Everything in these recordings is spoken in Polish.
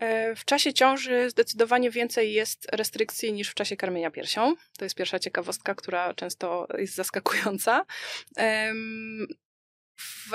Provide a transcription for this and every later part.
E, w czasie ciąży zdecydowanie więcej jest restrykcji niż w czasie karmienia piersią. To jest pierwsza ciekawostka, która często jest zaskakująca. W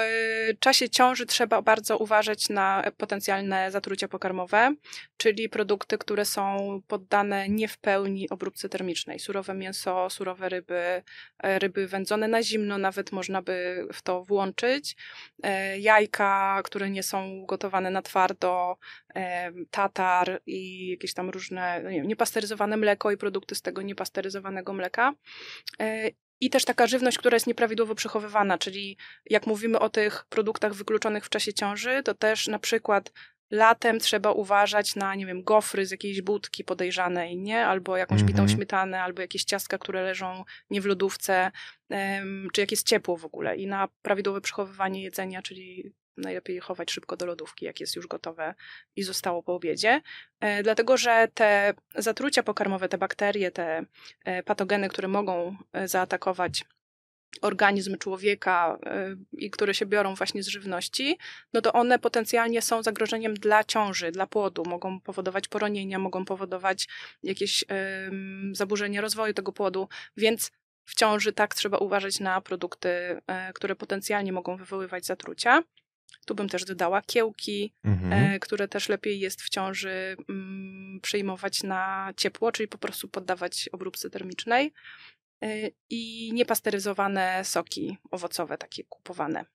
czasie ciąży trzeba bardzo uważać na potencjalne zatrucia pokarmowe, czyli produkty, które są poddane nie w pełni obróbce termicznej. Surowe mięso, surowe ryby, e, ryby wędzone na zimno, nawet można by w to włączyć. E, jajka, które nie są gotowane na twardo, e, tatar i jakieś tam różne no nie wiem, niepasteryzowane mleko i produkty z tego niepasteryzowanego mleka. I też taka żywność, która jest nieprawidłowo przechowywana, czyli jak mówimy o tych produktach wykluczonych w czasie ciąży, to też na przykład latem trzeba uważać na, nie wiem, gofry z jakiejś budki podejrzanej, nie? Albo jakąś bitą mhm. śmietanę, albo jakieś ciastka, które leżą nie w lodówce, um, czy jak jest ciepło w ogóle i na prawidłowe przechowywanie jedzenia, czyli najlepiej chować szybko do lodówki, jak jest już gotowe i zostało po obiedzie. E, dlatego, że te zatrucia pokarmowe, te bakterie, te e, patogeny, które mogą e, zaatakować organizm człowieka i które się biorą właśnie z żywności, no to one potencjalnie są zagrożeniem dla ciąży, dla płodu. Mogą powodować poronienia, mogą powodować jakieś zaburzenie rozwoju tego płodu, więc w ciąży tak trzeba uważać na produkty, które potencjalnie mogą wywoływać zatrucia. Tu bym też dodała kiełki, mhm. e, które też lepiej jest w ciąży mm, przyjmować na ciepło, czyli po prostu poddawać obróbce termicznej. E, I niepasteryzowane soki owocowe, takie kupowane.